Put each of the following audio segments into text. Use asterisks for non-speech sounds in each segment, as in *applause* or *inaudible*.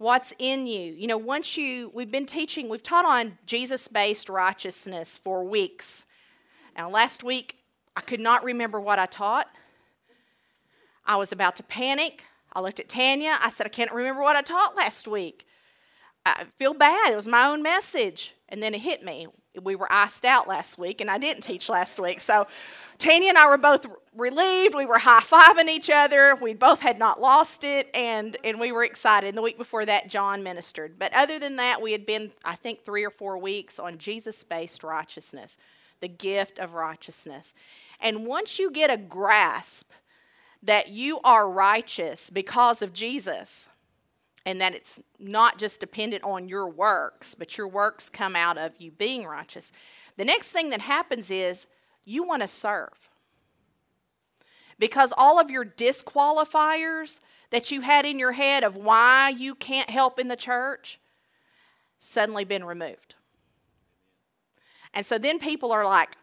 what's in you. You know, once you, we've been teaching, we've taught on Jesus based righteousness for weeks. Now, last week, I could not remember what I taught. I was about to panic. I looked at Tanya. I said, I can't remember what I taught last week. I feel bad. It was my own message. And then it hit me. We were iced out last week, and I didn't teach last week. So Tanya and I were both relieved. We were high fiving each other. We both had not lost it, and, and we were excited. And the week before that, John ministered. But other than that, we had been, I think, three or four weeks on Jesus based righteousness, the gift of righteousness. And once you get a grasp that you are righteous because of Jesus, and that it's not just dependent on your works, but your works come out of you being righteous. The next thing that happens is you want to serve. Because all of your disqualifiers that you had in your head of why you can't help in the church suddenly been removed. And so then people are like,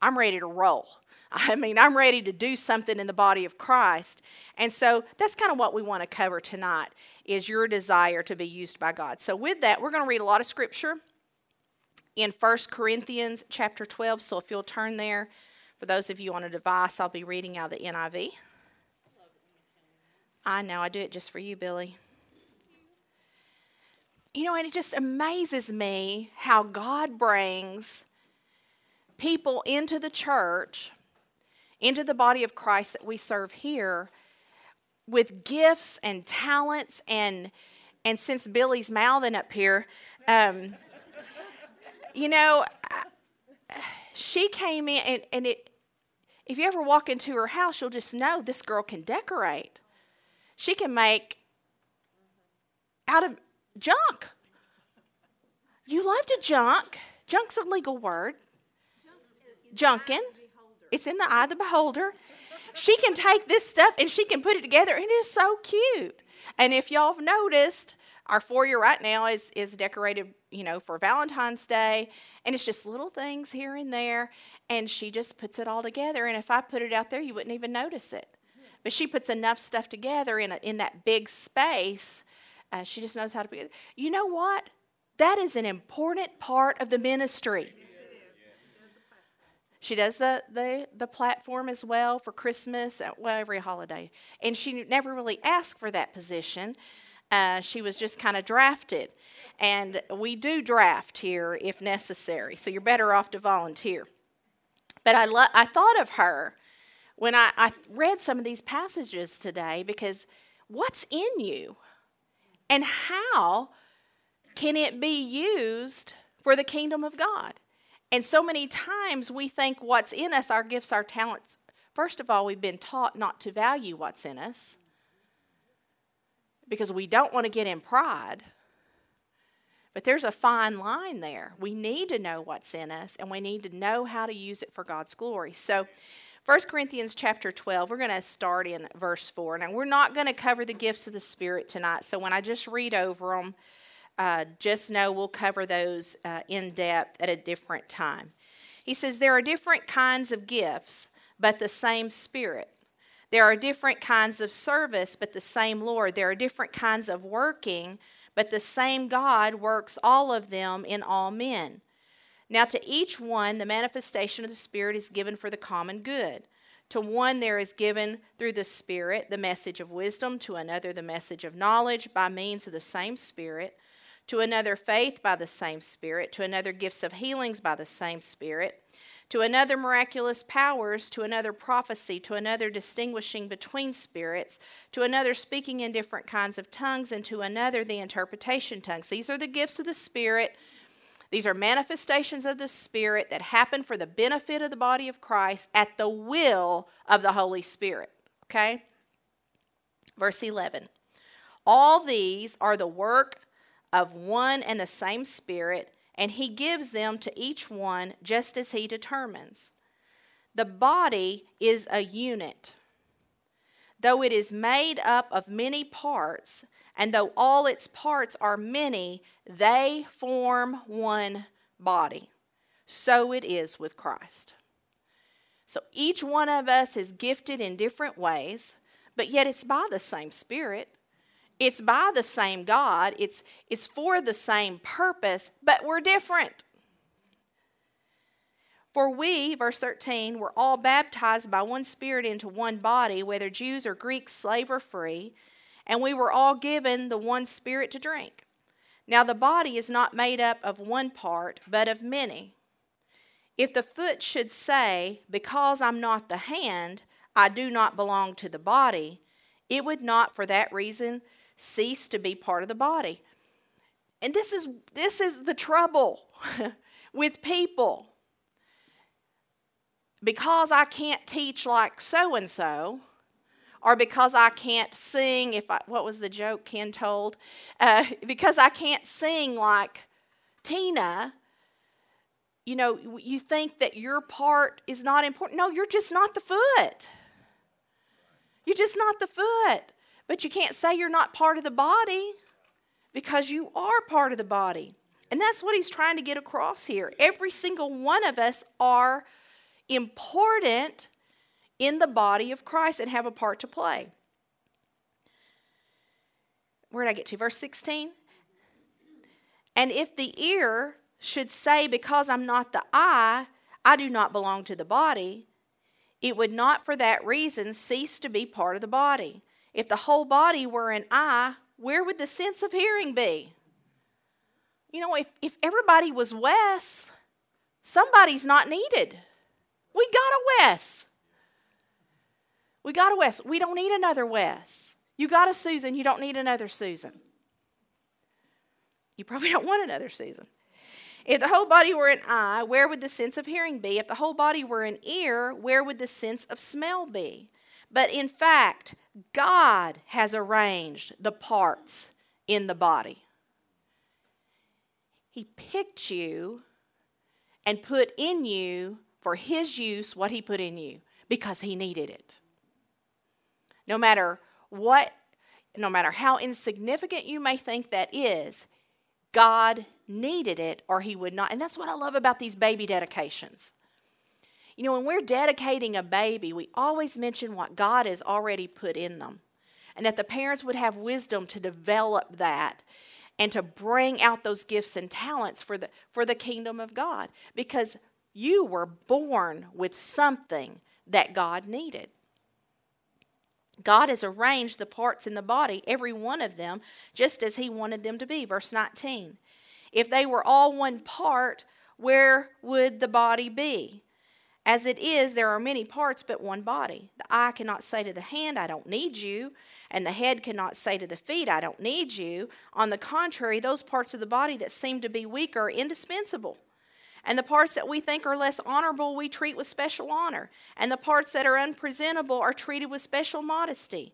I'm ready to roll. *laughs* I mean, I'm ready to do something in the body of Christ. And so that's kind of what we want to cover tonight is your desire to be used by God. So with that, we're going to read a lot of scripture in 1 Corinthians chapter 12. So if you'll turn there, for those of you on a device, I'll be reading out the NIV. I know, I do it just for you, Billy. You know, and it just amazes me how God brings people into the church, into the body of Christ that we serve here with gifts and talents and and since Billy's mouthing up here, um, you know, she came in and, and it. If you ever walk into her house, you'll just know this girl can decorate. She can make out of junk. You love to junk. Junk's a legal word. Junkin. It's in the eye of the beholder she can take this stuff and she can put it together, and it is so cute. And if y'all have noticed, our foyer right now is is decorated, you know, for Valentine's Day, and it's just little things here and there, and she just puts it all together. And if I put it out there, you wouldn't even notice it. But she puts enough stuff together in a, in that big space. Uh, she just knows how to be. You know what? That is an important part of the ministry. She does the, the, the platform as well for Christmas, uh, well, every holiday. And she never really asked for that position. Uh, she was just kind of drafted. And we do draft here if necessary, so you're better off to volunteer. But I, lo- I thought of her when I, I read some of these passages today because what's in you? And how can it be used for the kingdom of God? And so many times we think what's in us, our gifts, our talents, first of all, we've been taught not to value what's in us because we don't want to get in pride. But there's a fine line there. We need to know what's in us and we need to know how to use it for God's glory. So, 1 Corinthians chapter 12, we're going to start in verse 4. Now, we're not going to cover the gifts of the Spirit tonight. So, when I just read over them, uh, just know we'll cover those uh, in depth at a different time. He says there are different kinds of gifts, but the same Spirit. There are different kinds of service, but the same Lord. There are different kinds of working, but the same God works all of them in all men. Now, to each one, the manifestation of the Spirit is given for the common good. To one, there is given through the Spirit the message of wisdom, to another, the message of knowledge by means of the same Spirit to another faith by the same Spirit, to another gifts of healings by the same Spirit, to another miraculous powers, to another prophecy, to another distinguishing between spirits, to another speaking in different kinds of tongues, and to another the interpretation tongues. These are the gifts of the Spirit. These are manifestations of the Spirit that happen for the benefit of the body of Christ at the will of the Holy Spirit. Okay? Verse 11. All these are the work of one and the same Spirit, and He gives them to each one just as He determines. The body is a unit. Though it is made up of many parts, and though all its parts are many, they form one body. So it is with Christ. So each one of us is gifted in different ways, but yet it's by the same Spirit. It's by the same God, it's, it's for the same purpose, but we're different. For we, verse 13, were all baptized by one Spirit into one body, whether Jews or Greeks, slave or free, and we were all given the one Spirit to drink. Now the body is not made up of one part, but of many. If the foot should say, Because I'm not the hand, I do not belong to the body, it would not for that reason cease to be part of the body. And this is this is the trouble *laughs* with people because I can't teach like so and so, or because I can't sing, if I, what was the joke Ken told? Uh, *laughs* because I can't sing like Tina, you know, you think that your part is not important. No, you're just not the foot. You're just not the foot. But you can't say you're not part of the body because you are part of the body. And that's what he's trying to get across here. Every single one of us are important in the body of Christ and have a part to play. Where did I get to? Verse 16. And if the ear should say, Because I'm not the eye, I do not belong to the body, it would not for that reason cease to be part of the body. If the whole body were an eye, where would the sense of hearing be? You know, if, if everybody was Wes, somebody's not needed. We got a Wes. We got a Wes. We don't need another Wes. You got a Susan. You don't need another Susan. You probably *laughs* don't want another Susan. If the whole body were an eye, where would the sense of hearing be? If the whole body were an ear, where would the sense of smell be? But in fact, God has arranged the parts in the body. He picked you and put in you for his use what he put in you because he needed it. No matter what, no matter how insignificant you may think that is, God needed it or he would not. And that's what I love about these baby dedications. You know, when we're dedicating a baby, we always mention what God has already put in them and that the parents would have wisdom to develop that and to bring out those gifts and talents for the for the kingdom of God because you were born with something that God needed. God has arranged the parts in the body, every one of them, just as He wanted them to be. Verse 19. If they were all one part, where would the body be? As it is, there are many parts, but one body. The eye cannot say to the hand, I don't need you, and the head cannot say to the feet, I don't need you. On the contrary, those parts of the body that seem to be weaker are indispensable. And the parts that we think are less honorable, we treat with special honor. And the parts that are unpresentable are treated with special modesty.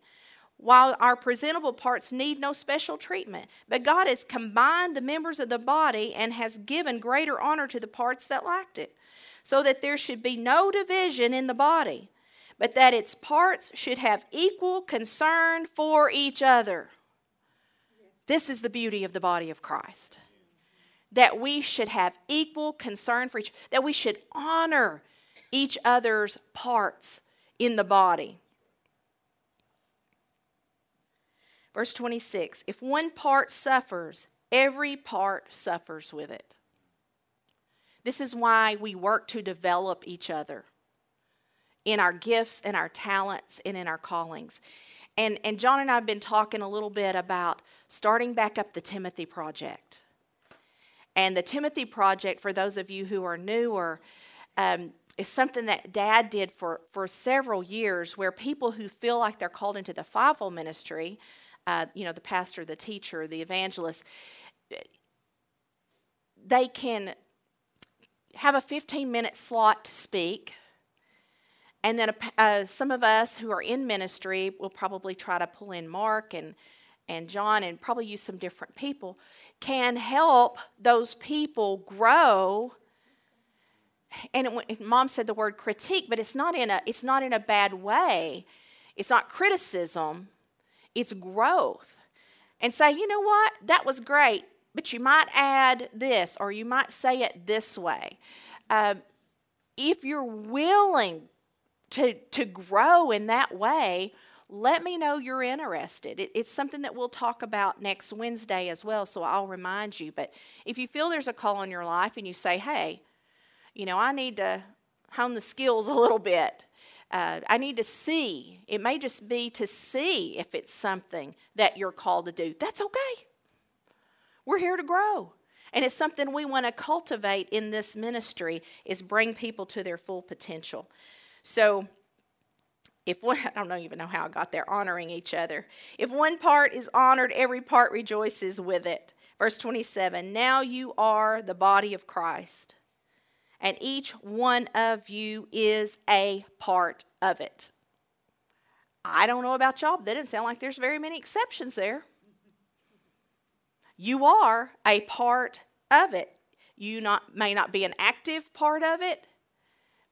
While our presentable parts need no special treatment. But God has combined the members of the body and has given greater honor to the parts that lacked it, so that there should be no division in the body, but that its parts should have equal concern for each other. This is the beauty of the body of Christ that we should have equal concern for each that we should honor each other's parts in the body. Verse 26 If one part suffers, every part suffers with it. This is why we work to develop each other in our gifts and our talents and in our callings. And, and John and I have been talking a little bit about starting back up the Timothy Project. And the Timothy Project, for those of you who are newer, um, is something that Dad did for, for several years where people who feel like they're called into the fivefold ministry, uh, you know, the pastor, the teacher, the evangelist, they can have a 15 minute slot to speak. And then uh, some of us who are in ministry will probably try to pull in Mark and, and John and probably use some different people can help those people grow. And it, mom said the word critique but it's not in a it's not in a bad way. It's not criticism. It's growth. And say you know what? That was great but you might add this or you might say it this way uh, if you're willing to to grow in that way let me know you're interested. It, it's something that we'll talk about next Wednesday as well, so I'll remind you. But if you feel there's a call in your life and you say, hey, you know, I need to hone the skills a little bit. Uh, I need to see. It may just be to see if it's something that you're called to do. That's okay. We're here to grow. And it's something we want to cultivate in this ministry is bring people to their full potential. So if one *laughs* I don't even know how I got there honoring each other. If one part is honored, every part rejoices with it. Verse 27, now you are the body of Christ, and each one of you is a part of it. I don't know about y'all, but that doesn't sound like there's very many exceptions there. You are a part of it. You not, may not be an active part of it,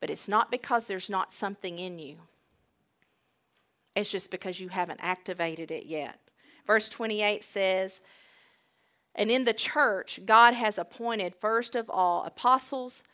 but it's not because there's not something in you. It's just because you haven't activated it yet. Verse 28 says, And in the church, God has appointed first of all apostles,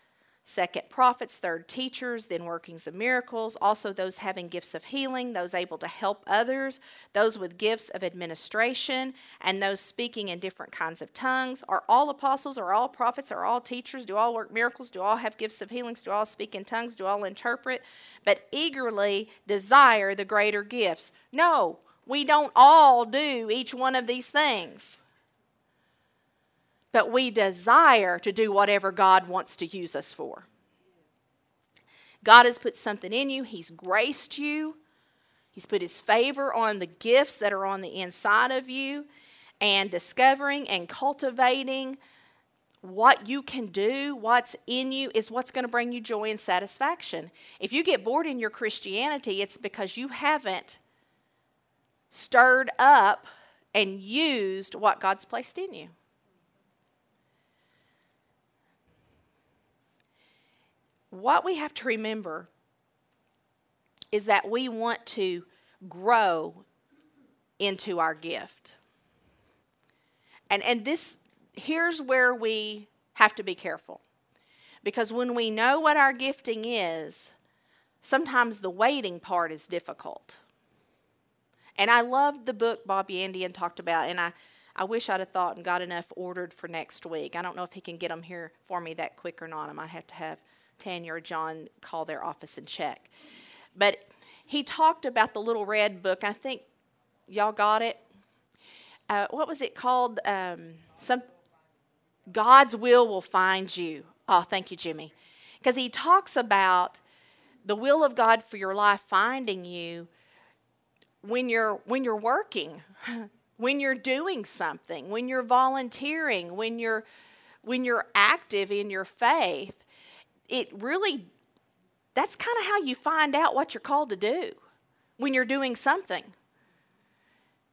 second prophets, third teachers, then workings of miracles, also those having gifts of healing, those able to help others, those with gifts of administration, and those speaking in different kinds of tongues. Are all apostles, are all prophets, are all teachers? Do all work miracles? Do all have gifts of healings? Do all speak in tongues? Do all interpret? But eagerly desire the greater gifts. No, we don't all do each one of these things but we desire to do whatever God wants to use us for. God has put something in you, He's graced you, He's put His favor on the gifts that are on the inside of you, and discovering and cultivating what you can do, what's in you, is what's going to bring you joy and satisfaction. If you get bored in your Christianity, it's because you haven't stirred up and used what God's placed in you. What we have to remember is that we want to grow into our gift. And, and this, here's where we have to be careful. Because when we know what our gifting is, sometimes the waiting part is difficult. And I loved the book Bob Yandian talked about, and I, I wish I'd have thought and got enough ordered for next week. I don't know if he can get them here for me that quick or not. I might have to have Tanya or John call their office and check. But he talked about the little red book. I think y'all got it. Uh, what was it called? Um, some God's will will find you. Oh, thank you, Jimmy. Because he talks about the will of God for your life finding you when you're when you're working, *laughs* when you're doing something, when you're volunteering, when you're when you're active in your faith it really, that's kind of how you find out what you're called to do when you're doing something.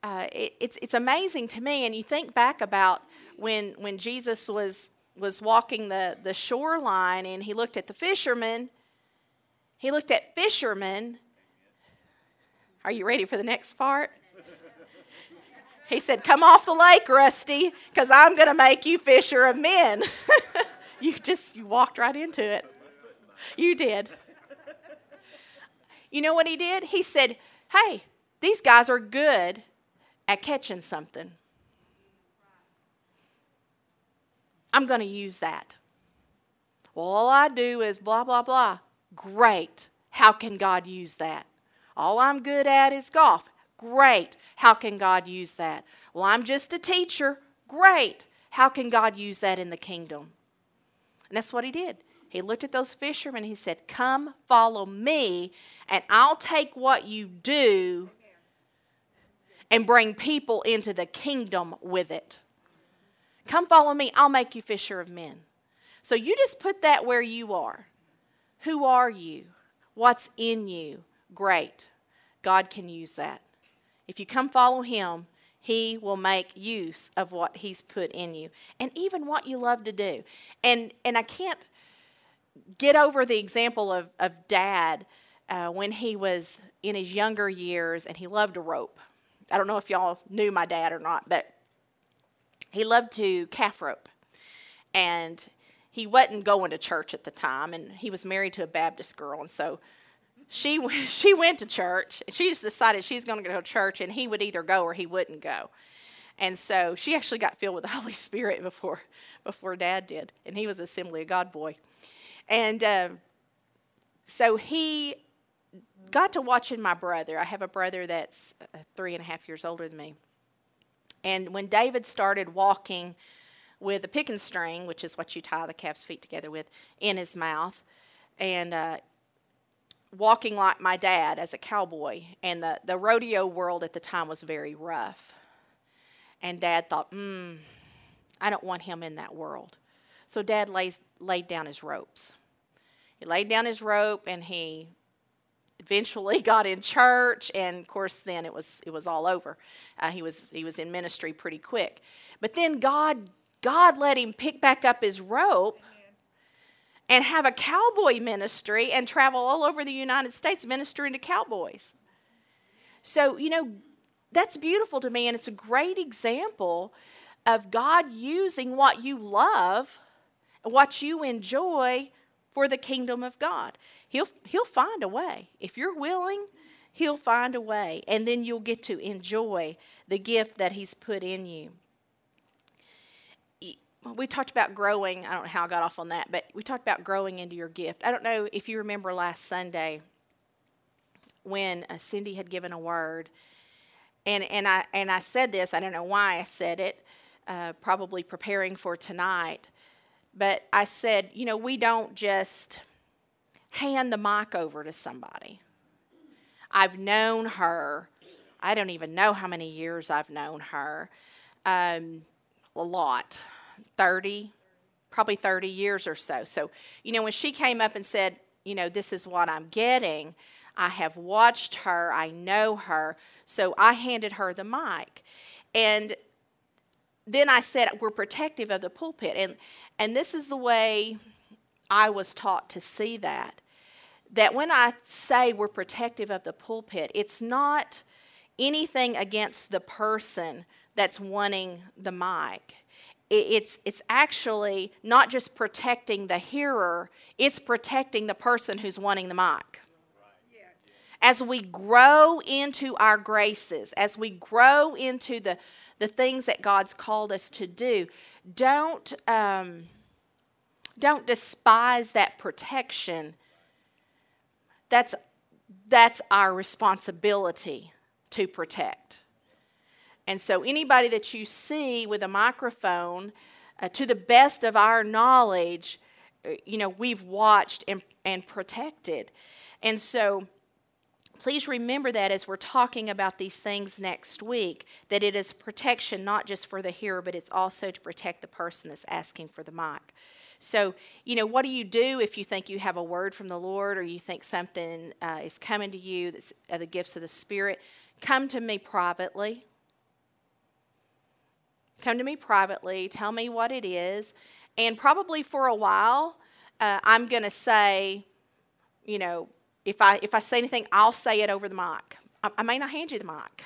Uh, it, it's, it's amazing to me, and you think back about when, when Jesus was, was walking the, the shoreline and he looked at the fishermen. He looked at fishermen. Are you ready for the next part? He said, Come off the lake, Rusty, because I'm going to make you fisher of men. *laughs* You just you walked right into it. You did. You know what he did? He said, Hey, these guys are good at catching something. I'm going to use that. Well, all I do is blah, blah, blah. Great. How can God use that? All I'm good at is golf. Great. How can God use that? Well, I'm just a teacher. Great. How can God use that in the kingdom? And that's what he did. He looked at those fishermen. He said, Come follow me, and I'll take what you do and bring people into the kingdom with it. Come follow me. I'll make you fisher of men. So you just put that where you are. Who are you? What's in you? Great. God can use that. If you come follow him, he will make use of what He's put in you and even what you love to do. And, and I can't get over the example of, of dad uh, when he was in his younger years and he loved to rope. I don't know if y'all knew my dad or not, but he loved to calf rope. And he wasn't going to church at the time, and he was married to a Baptist girl, and so she *laughs* she went to church. She just decided she's going to go to church, and he would either go or he wouldn't go. And so she actually got filled with the *laughs* Holy Spirit before before Dad did, and he was Assembly of God boy. And uh, so he got to watching my brother. I have a brother that's uh, three and a half years older than me. And when David started walking with a piggin string, which is what you tie the calf's feet together with, in his mouth, and uh, walking like my dad as a cowboy, and the, the rodeo world at the time was very rough. And dad thought, hmm, I don't want him in that world. So dad lays, laid down his ropes. He laid down his rope and he eventually *laughs* got in church and of course then it was it was all over uh, he was he was in ministry pretty quick but then god god let him pick back up his rope and have a cowboy ministry and travel all over the united states ministering to cowboys so you know that's beautiful to me and it's a great example of god using what you love what you enjoy for the kingdom of god He'll, he'll find a way. If you're willing, He'll find a way. And then you'll get to enjoy the gift that He's put in you. We talked about growing. I don't know how I got off on that, but we talked about growing into your gift. I don't know if you remember last Sunday when uh, Cindy had given a word. And, and, I, and I said this, I don't know why I said it, uh, probably preparing for tonight. But I said, you know, we don't just hand the mic over to somebody. I've known her, I don't even know how many years I've known her. Um, a lot, 30, probably 30 years or so. So, you know, when she came up and said, you know, this is what I'm getting, I have watched her, I know her. So I handed her the mic. And then I said, we're protective of the pulpit. And, and this is the way I was taught to see that. That when I say we're protective of the pulpit, it's not anything against the person that's wanting the mic. It's, it's actually not just protecting the hearer, it's protecting the person who's wanting the mic. As we grow into our graces, as we grow into the, the things that God's called us to do, don't. Um, don't despise that protection. That's, that's our responsibility to protect. And so, anybody that you see with a microphone, uh, to the best of our knowledge, uh, you know, we've watched and, and protected. And so, please remember that as we're talking about these things next week, that it is protection not just for the hearer, but it's also to protect the person that's asking for the mic. So, you know, what do you do if you think you have a word from the Lord or you think something uh, is coming to you that's uh, the gifts of the Spirit? Come to me privately. Come to me privately. Tell me what it is. And probably for a while, uh, I'm going to say, you know, if I if I say anything, I'll say it over the mic. I, I may not hand you the mic.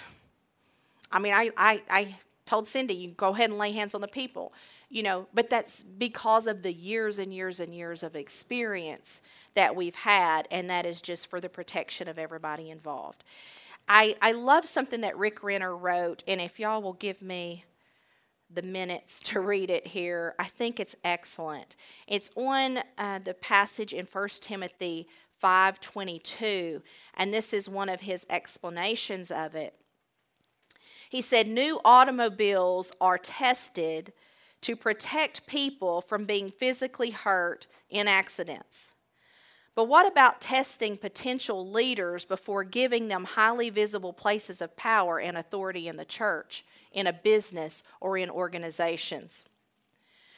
I mean, I, I, I told Cindy, you go ahead and lay hands on the people you know, but that's because of the years and years and years of experience that we've had, and that is just for the protection of everybody involved. I, I love something that Rick Renner wrote, and if y'all will give me the minutes to read it here, I think it's excellent. It's on uh, the passage in 1 Timothy 5:22, and this is one of his explanations of it. He said, New automobiles are tested to protect people from being physically hurt in accidents. But what about testing potential leaders before giving them highly visible places of power and authority in the church, in a business, or in organizations?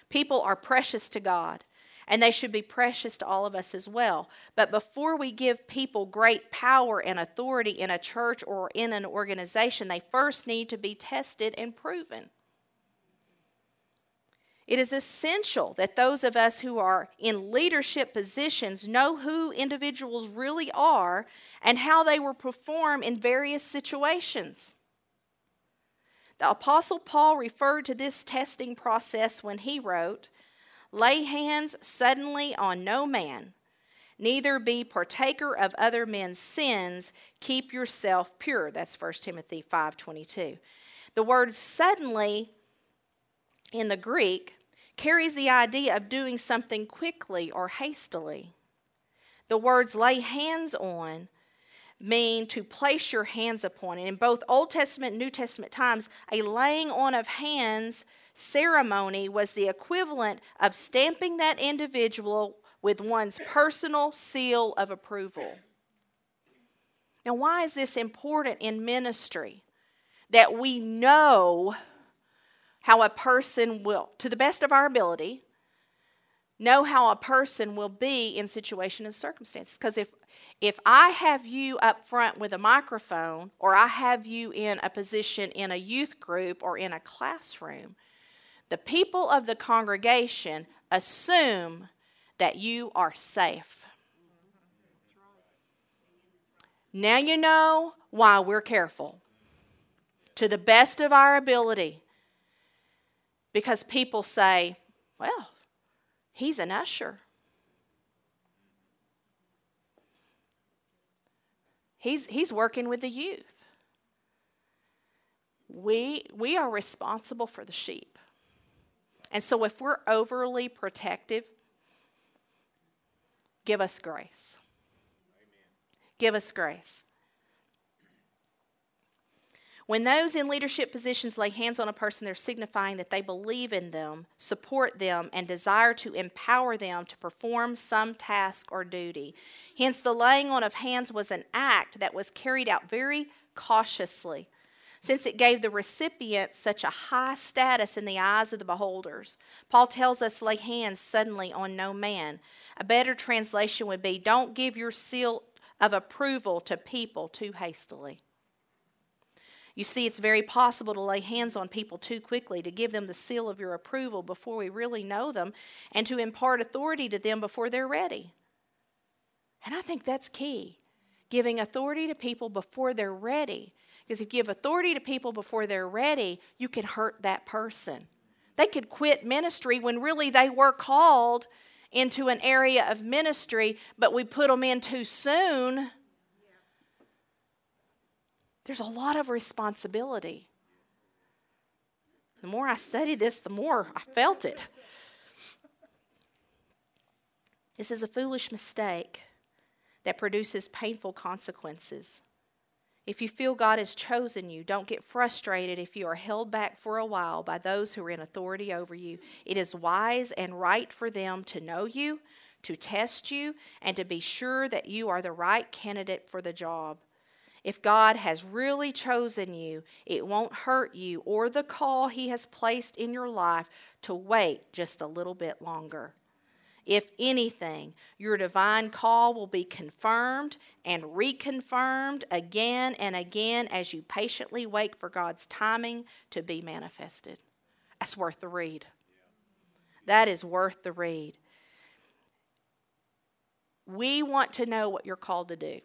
People are precious to God, and they should be precious to all of us as well. But before we give people great power and authority in a church or in an organization, they first need to be tested and proven. It is essential that those of us who are in leadership positions know who individuals really are and how they will perform in various situations. The Apostle Paul referred to this testing process when he wrote, Lay hands suddenly on no man, neither be partaker of other men's sins, keep yourself pure. That's 1 Timothy 5:22. The word suddenly in the Greek carries the idea of doing something quickly or hastily. The words lay hands on mean to place your hands upon. And in both Old Testament and New Testament times, a laying on of hands ceremony was the equivalent of stamping that individual with one's personal seal of approval. Now, why is this important in ministry? That we know how a person will, to the best of our ability, know how a person will be in situation and circumstances. Because if if I have you up front with a microphone, or I have you in a position in a youth group or in a classroom, the people of the congregation assume that you are safe. Now you know why we're careful. To the best of our ability. Because people say, well, he's an usher. He's, he's working with the youth. We, we are responsible for the sheep. And so if we're overly protective, give us grace. Give us grace. When those in leadership positions lay hands on a person, they're signifying that they believe in them, support them, and desire to empower them to perform some task or duty. Hence, the laying on of hands was an act that was carried out very cautiously, since it gave the recipient such a high status in the eyes of the beholders. Paul tells us, lay hands suddenly on no man. A better translation would be, don't give your seal of approval to people too hastily. You see, it's very possible to lay hands on people too quickly, to give them the seal of your approval before we really know them, and to impart authority to them before they're ready. And I think that's key giving authority to people before they're ready. Because if you give authority to people before they're ready, you can hurt that person. They could quit ministry when really they were called into an area of ministry, but we put them in too soon there's a lot of responsibility. The more I studied this, the more I felt it. This is a foolish mistake that produces painful consequences. If you feel God has chosen you, don't get frustrated if you are held back for a while by those who are in authority over you. It is wise and right for them to know you, to test you, and to be sure that you are the right candidate for the job. If God has really chosen you, it won't hurt you or the call He has placed in your life to wait just a little bit longer. If anything, your divine call will be confirmed and reconfirmed again and again as you patiently wait for God's timing to be manifested. That's worth the read. That is worth the read. We want to know what you're called to do.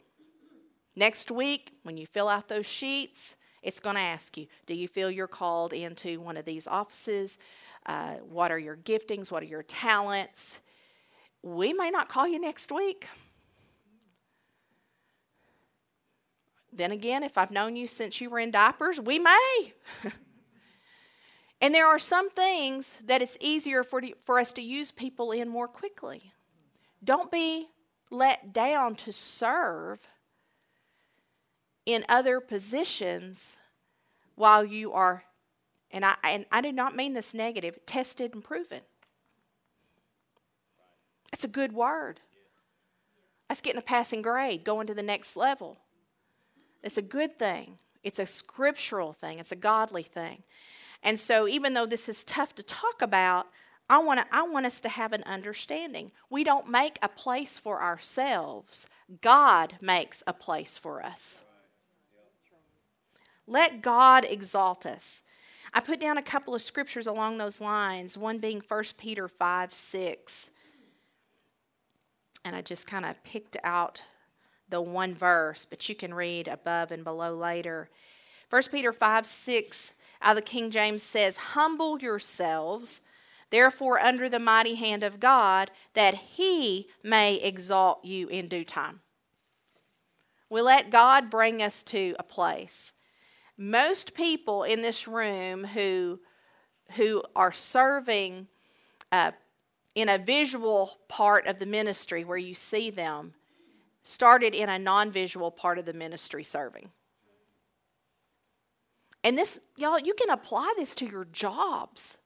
Next week, when you fill out those sheets, it's going to ask you Do you feel you're called into one of these offices? Uh, what are your giftings? What are your talents? We may not call you next week. Then again, if I've known you since you were in diapers, we may. *laughs* and there are some things that it's easier for, for us to use people in more quickly. Don't be let down to serve in other positions while you are, and I, and I do not mean this negative, tested and proven. That's a good word. That's getting a passing grade, going to the next level. It's a good thing. It's a scriptural thing. It's a godly thing. And so, even though this is tough to talk about, I want, to, I want us to have an understanding. We don't make a place for ourselves, God makes a place for us. Let God exalt us. I put down a couple of scriptures along those lines, one being 1 Peter 5 6. And I just kind of picked out the one verse, but you can read above and below later. 1 Peter 5 6 out of the King James says, Humble yourselves, therefore, under the mighty hand of God, that he may exalt you in due time. We let God bring us to a place. Most people in this room who, who are serving uh, in a visual part of the ministry where you see them started in a non visual part of the ministry serving. And this, y'all, you can apply this to your jobs.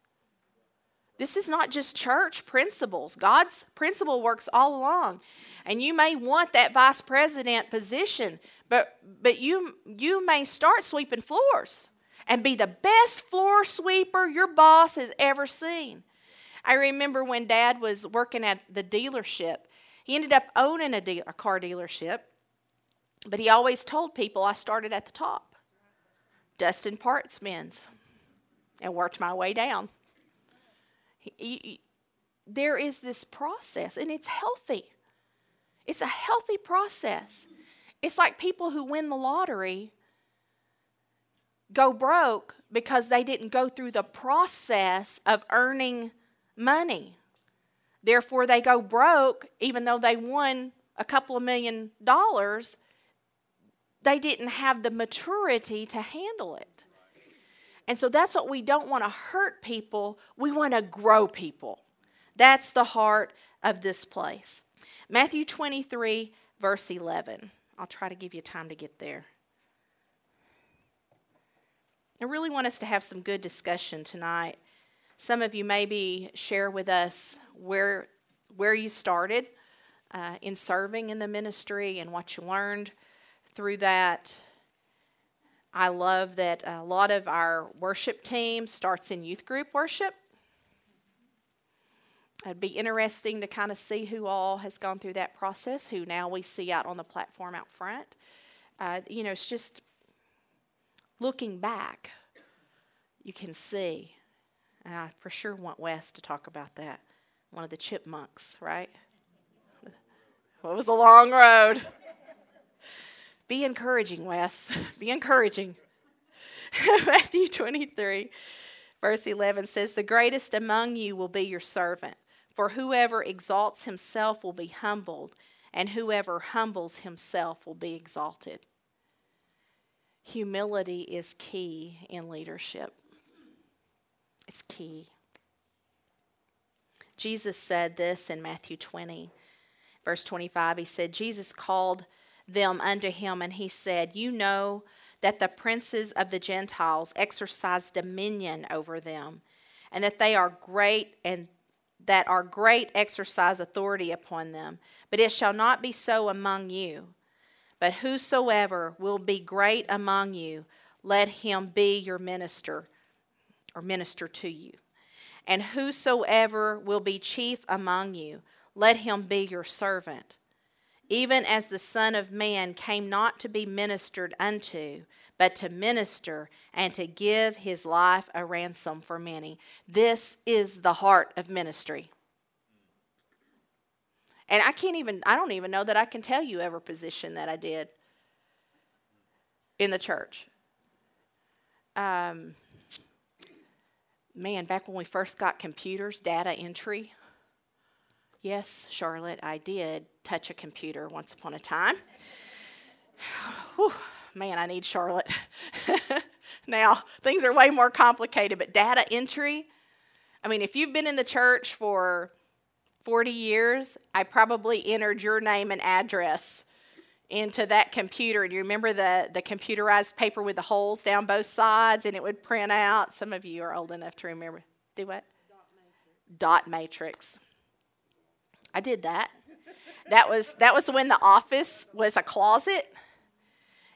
This is not just church principles. God's principle works all along. And you may want that vice president position, but but you you may start sweeping floors and be the best floor sweeper your boss has ever seen. I remember when dad was working at the dealership. He ended up owning a, de- a car dealership, but he always told people I started at the top dusting parts bins and worked my way down. He, he, there is this process, and it's healthy. It's a healthy process. It's like people who win the lottery go broke because they didn't go through the process of earning money. Therefore, they go broke even though they won a couple of million dollars they didn't have the maturity to handle it. And so that's what we don't want to hurt people, we want to grow people. That's the heart of this place. Matthew 23, verse 11. I'll try to give you time to get there. I really want us to have some good discussion tonight. Some of you maybe share with us where, where you started uh, in serving in the ministry and what you learned through that. I love that a lot of our worship team starts in youth group worship. It'd be interesting to kind of see who all has gone through that process, who now we see out on the platform out front. Uh, you know, it's just looking back, you can see. And I for sure want Wes to talk about that. One of the chipmunks, right? *laughs* Well, it was a long road. Be encouraging, Wes. *laughs* Be encouraging. *laughs* Matthew 23, verse 11 says, The greatest among you will be your servant, for whoever exalts himself will be humbled, and whoever humbles himself will be exalted. Humility is key in leadership. It's key. Jesus said this in Matthew 20, verse 25. He said, Jesus called them unto him, and he said, You know that the princes of the Gentiles exercise dominion over them, and that they are great and that are great exercise authority upon them. But it shall not be so among you. But whosoever will be great among you, let him be your minister or minister to you. And whosoever will be chief among you, let him be your servant even as the Son of Man came not to be ministered unto, but to minister and to give his life a ransom for many. This is the heart of ministry. And I can't even, I don't even know that I can tell you every position that I did in the church. Um, man, back when we first got computers, data entry. Yes, Charlotte, I did touch a computer once upon a time. *sighs* Whew, man, I need Charlotte. *laughs* now, things are way more complicated, but data entry, I mean, if you've been in the church for 40 years, I probably entered your name and address into that computer. And you remember the, the computerized paper with the holes down both sides and it would print out? Some of you are old enough to remember. Do what? Dot matrix. Dot matrix. I did that. That was that was when the office was a closet.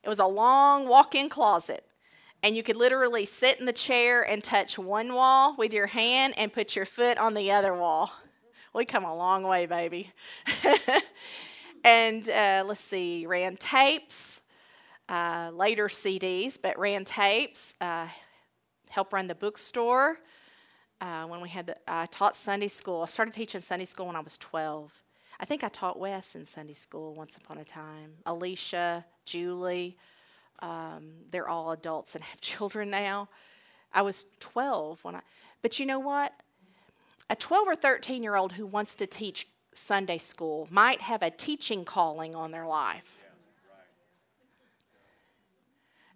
It was a long walk-in closet. And you could literally sit in the chair and touch one wall with your hand and put your foot on the other wall. We come a long way, baby. *laughs* and uh, let's see, ran tapes, uh, later CDs, but ran tapes. Uh, help run the bookstore. Uh, when we had the, I taught Sunday school. I started teaching Sunday school when I was 12. I think I taught Wes in Sunday school once upon a time. Alicia, Julie, um, they're all adults and *laughs* have children now. I was 12 when I, but you know what? a 12 or 13 year old who wants to teach Sunday school might have a teaching calling on their life.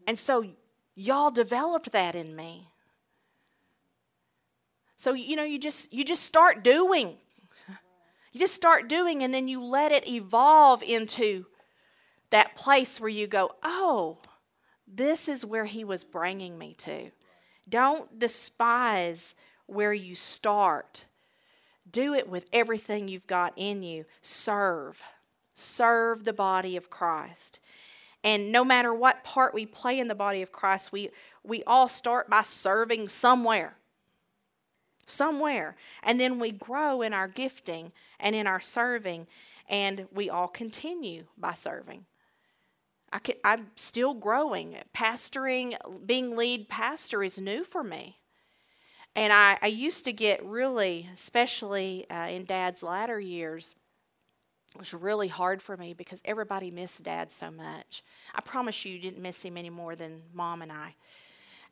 And so y'all developed that in me. So you know you just you just start doing. You just start doing and then you let it evolve into that place where you go, "Oh, this is where he was bringing me to." Don't despise where you start. Do it with everything you've got in you. Serve. Serve the body of Christ. And no matter what part we play in the body of Christ, we, we all start by serving somewhere. Somewhere. And then we grow in our gifting and in our serving, and we all continue by serving. I can, I'm still growing. Pastoring, being lead pastor is new for me. And I, I used to get really, especially uh, in dad's latter years, it was really hard for me because everybody missed dad so much. I promise you, you didn't miss him any more than mom and I.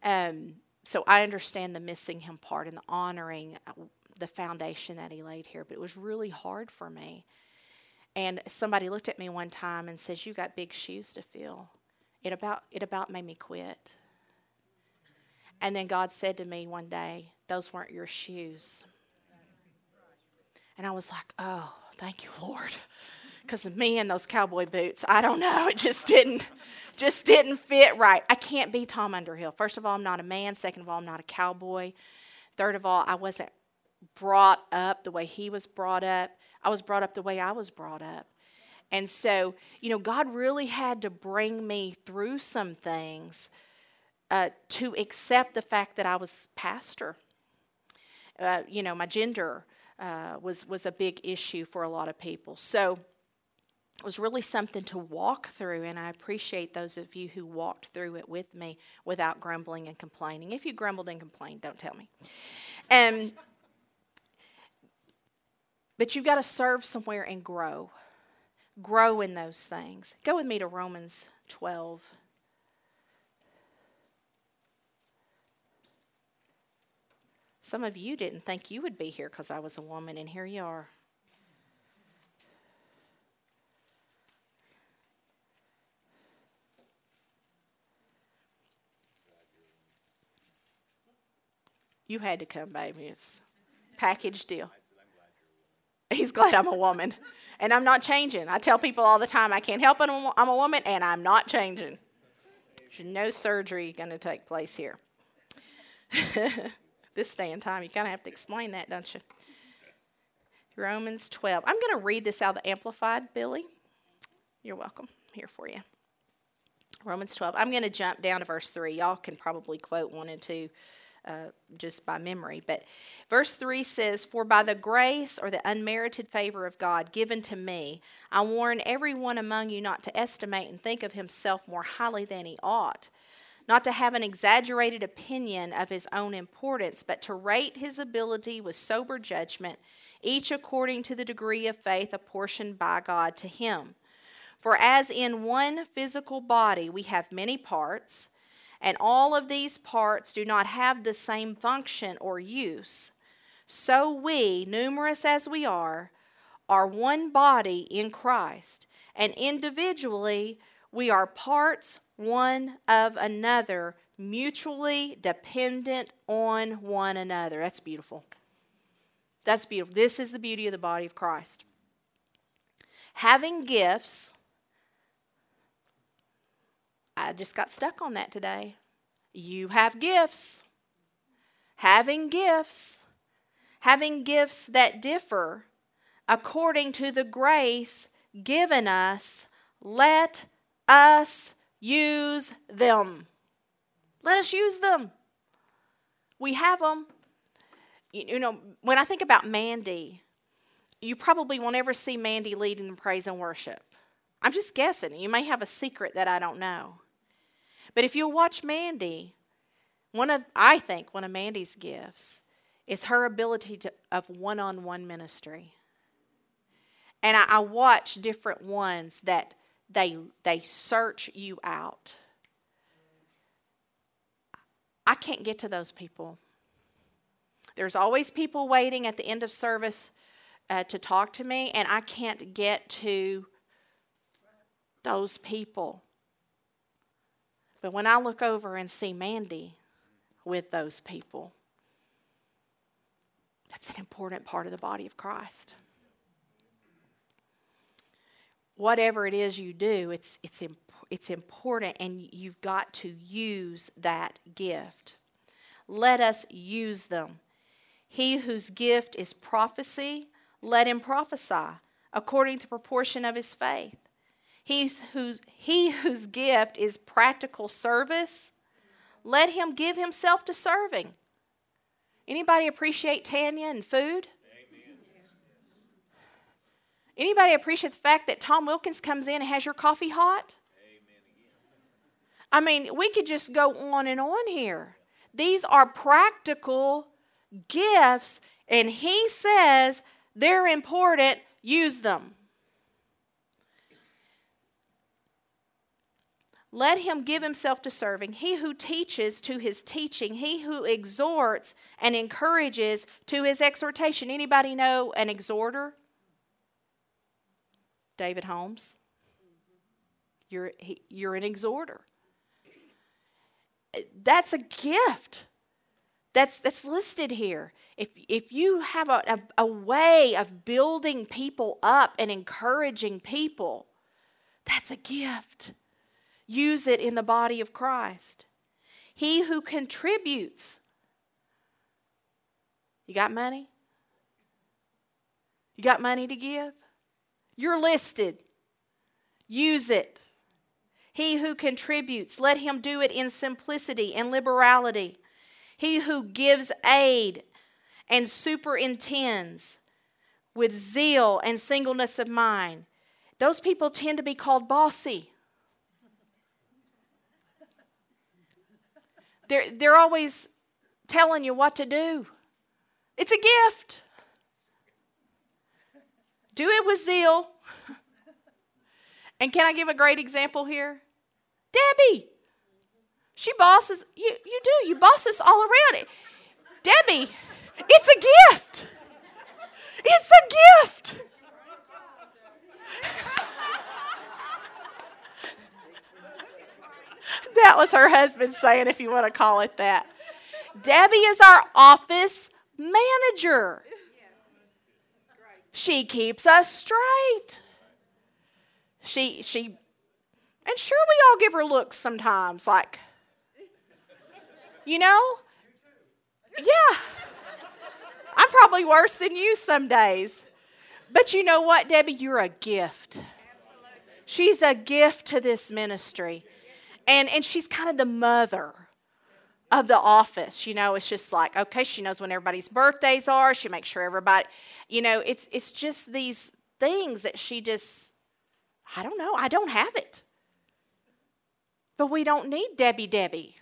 Um, so I understand the missing him part and the honoring uh, the foundation that he laid here, but it was really hard for me. And somebody looked at me one time and says, "You got big shoes to fill." It about it about made me quit. And then God said to me one day, "Those weren't your shoes." And I was like, "Oh, thank you, Lord." Because of me and those cowboy boots, I don't know. *laughs* It just didn't, just didn't fit right. I can't be Tom Underhill. First of all, I'm not a man. Second of all, I'm not a cowboy. Third of all, I wasn't brought up the way he was brought up. I was brought up the way I was brought up. And so, you know, God really had to bring me through some things uh, to accept the fact that I was pastor. Uh, you know, my gender uh, was was a big issue for a lot of people. So was really something to walk through, and I appreciate those of you who walked through it with me without grumbling and complaining. If you grumbled and complained, don't tell me. Um, but you've got to serve somewhere and grow. Grow in those things. Go with me to Romans 12. Some of you didn't think you would be here because I was a woman, and here you are. You had to come, baby. It's package deal. He's glad I'm a woman. And I'm not changing. I tell people all the time I can't help it. I'm a woman, and I'm not changing. There's no surgery going to take place here. *laughs* this day and time, you kind of have to explain that, don't you? Romans 12. I'm going to read this out of the Amplified, Billy. You're welcome. here for you. Romans 12. I'm going to jump down to verse 3. Y'all can probably quote 1 and 2 uh, just by memory. But verse 3 says, For by the grace or the unmerited favor of God given to me, I warn everyone among you not to estimate and think of himself more highly than he ought, not to have an exaggerated opinion of his own importance, but to rate his ability with sober judgment, each according to the degree of faith apportioned by God to him. For as in one physical body we have many parts, and all of these parts do not have the same function or use. So we, numerous as we are, are one body in Christ, and individually we are parts one of another, mutually dependent on one another. That's beautiful. That's beautiful. This is the beauty of the body of Christ. Having gifts I just got stuck on that today. You have gifts. Having gifts. Having gifts that differ according to the grace given us, let us use them. Let us use them. We have them. You know, when I think about Mandy, you probably won't ever see Mandy leading the praise and worship. I'm just guessing. You may have a secret that I don't know. But if you'll watch Mandy, one of I think one of Mandy's gifts is her ability to, of one-on-one ministry. And I, I watch different ones that they they search you out. I can't get to those people. There's always people waiting at the end of service uh, to talk to me, and I can't get to those people. But when I look over and see Mandy with those people, that's an important part of the body of Christ. Whatever it is you do, it's, it's, imp- it's important, and you've got to use that gift. Let us use them. He whose gift is prophecy, let him prophesy according to proportion of his faith. He's whose, he whose gift is practical service, let him give himself to serving. Anybody appreciate Tanya and food? Anybody appreciate the fact that Tom Wilkins comes in and has your coffee hot? I mean, we could just go on and on here. These are practical gifts, and he says they're important, use them. Let him give himself to serving. He who teaches to his teaching, he who exhorts and encourages to his exhortation. Anybody know an exhorter? David Holmes. You're, he, you're an exhorter. That's a gift that's, that's listed here. If, if you have a, a, a way of building people up and encouraging people, that's a gift. Use it in the body of Christ. He who contributes. You got money? You got money to give? You're listed. Use it. He who contributes, let him do it in simplicity and liberality. He who gives aid and superintends with zeal and singleness of mind. Those people tend to be called bossy. They're, they're always telling you what to do. It's a gift. Do it with zeal. and can I give a great example here? Debbie. She bosses, you, you do, you boss us all around it. Debbie, it's a gift. It's a gift. *laughs* that was her husband saying, if you want to call it that. Debbie is our office manager. She keeps us straight. She she and sure we all give her looks sometimes like you know? Yeah. I'm probably worse than you some days. But you know what, Debbie? You're a gift. She's a gift to this ministry and and she's kind of the mother of the office you know it's just like okay she knows when everybody's birthdays are she makes sure everybody you know it's it's just these things that she just i don't know i don't have it but we don't need debbie debbie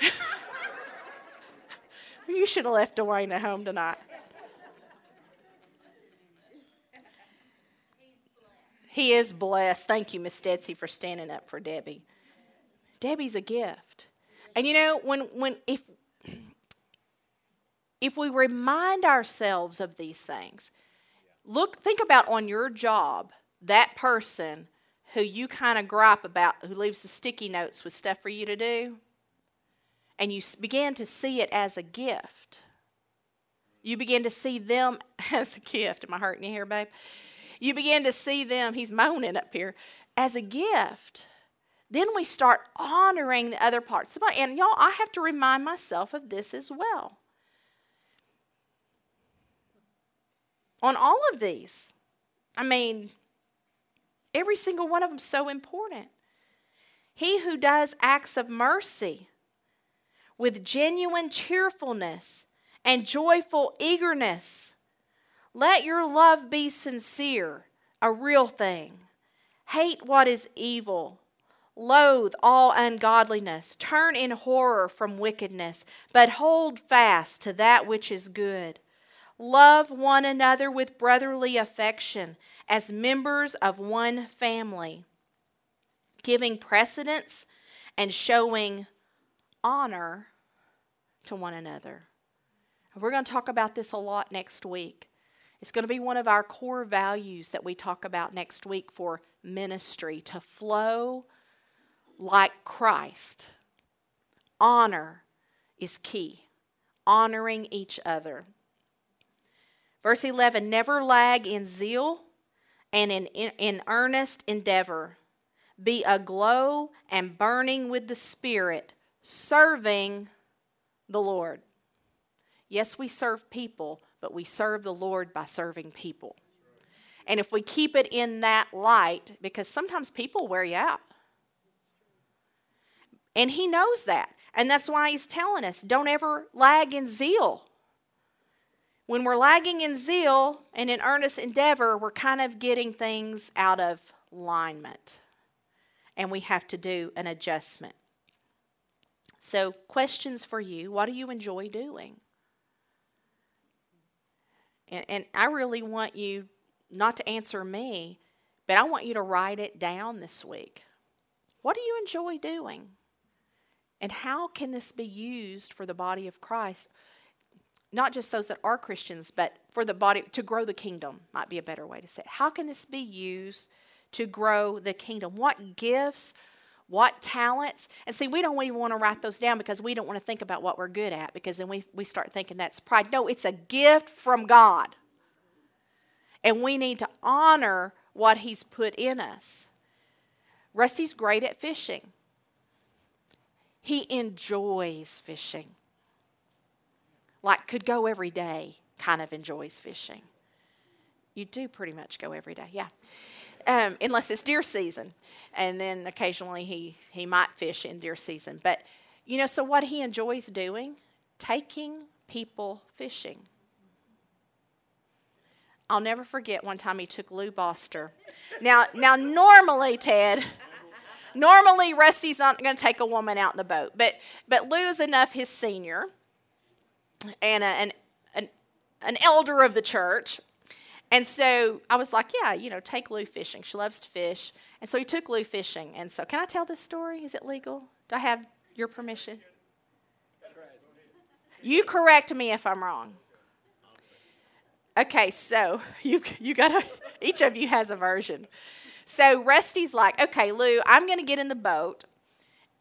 *laughs* you should have left Dwayne at home tonight. He is blessed. Thank you, Miss Detsy, for standing up for Debbie. Debbie's a gift. And you know, when when if if we remind ourselves of these things, look think about on your job that person who you kind of gripe about who leaves the sticky notes with stuff for you to do and you begin to see it as a gift. You begin to see them *laughs* as a gift. Am I hurting you here, babe? You begin to see them, he's moaning up here, as a gift then we start honoring the other parts. And y'all, I have to remind myself of this as well. On all of these, I mean, every single one of them so important. He who does acts of mercy with genuine cheerfulness and joyful eagerness. Let your love be sincere, a real thing. Hate what is evil Loathe all ungodliness, turn in horror from wickedness, but hold fast to that which is good. Love one another with brotherly affection as members of one family, giving precedence and showing honor to one another. We're going to talk about this a lot next week. It's going to be one of our core values that we talk about next week for ministry to flow like Christ. Honor is key, honoring each other. Verse 11 Never lag in zeal and in, in, in earnest endeavor. Be aglow and burning with the Spirit, serving the Lord. Yes, we serve people, but we serve the Lord by serving people. And if we keep it in that light, because sometimes people wear you out. And He knows that. And that's why He's telling us don't ever lag in zeal. When we're lagging in zeal and in earnest endeavor, we're kind of getting things out of alignment. And we have to do an adjustment. So, questions for you What do you enjoy doing? And, and I really want you not to answer me, but I want you to write it down this week. What do you enjoy doing? And how can this be used for the body of Christ? Not just those that are Christians, but for the body to grow the kingdom, might be a better way to say it. How can this be used to grow the kingdom? What gifts, what talents? And see, we don't even want to write those down because we don't want to think about what we're good at because then we, we start thinking that's pride. No, it's a gift from God. And we need to honor what He's put in us. Rusty's great at fishing. He enjoys fishing. Like, could go every day, kind of enjoys fishing. You do pretty much go every day, yeah. Um, unless it's deer season. And then occasionally he, he might fish in deer season. But, you know, so what he enjoys doing? Taking people fishing. I'll never forget one time he took Lou Boster. Now, now normally, Ted, normally Rusty's not going to take a woman out in the boat, but but Lou's enough his senior and a, an, an an elder of the church. And so I was like, yeah, you know, take Lou fishing. She loves to fish. And so he took Lou fishing. And so, can I tell this story? Is it legal? Do I have your permission? You correct me if I'm wrong. Okay, so *laughs* you you got to each of you has a version. So Rusty's like, "Okay, Lou, I'm going to get in the boat."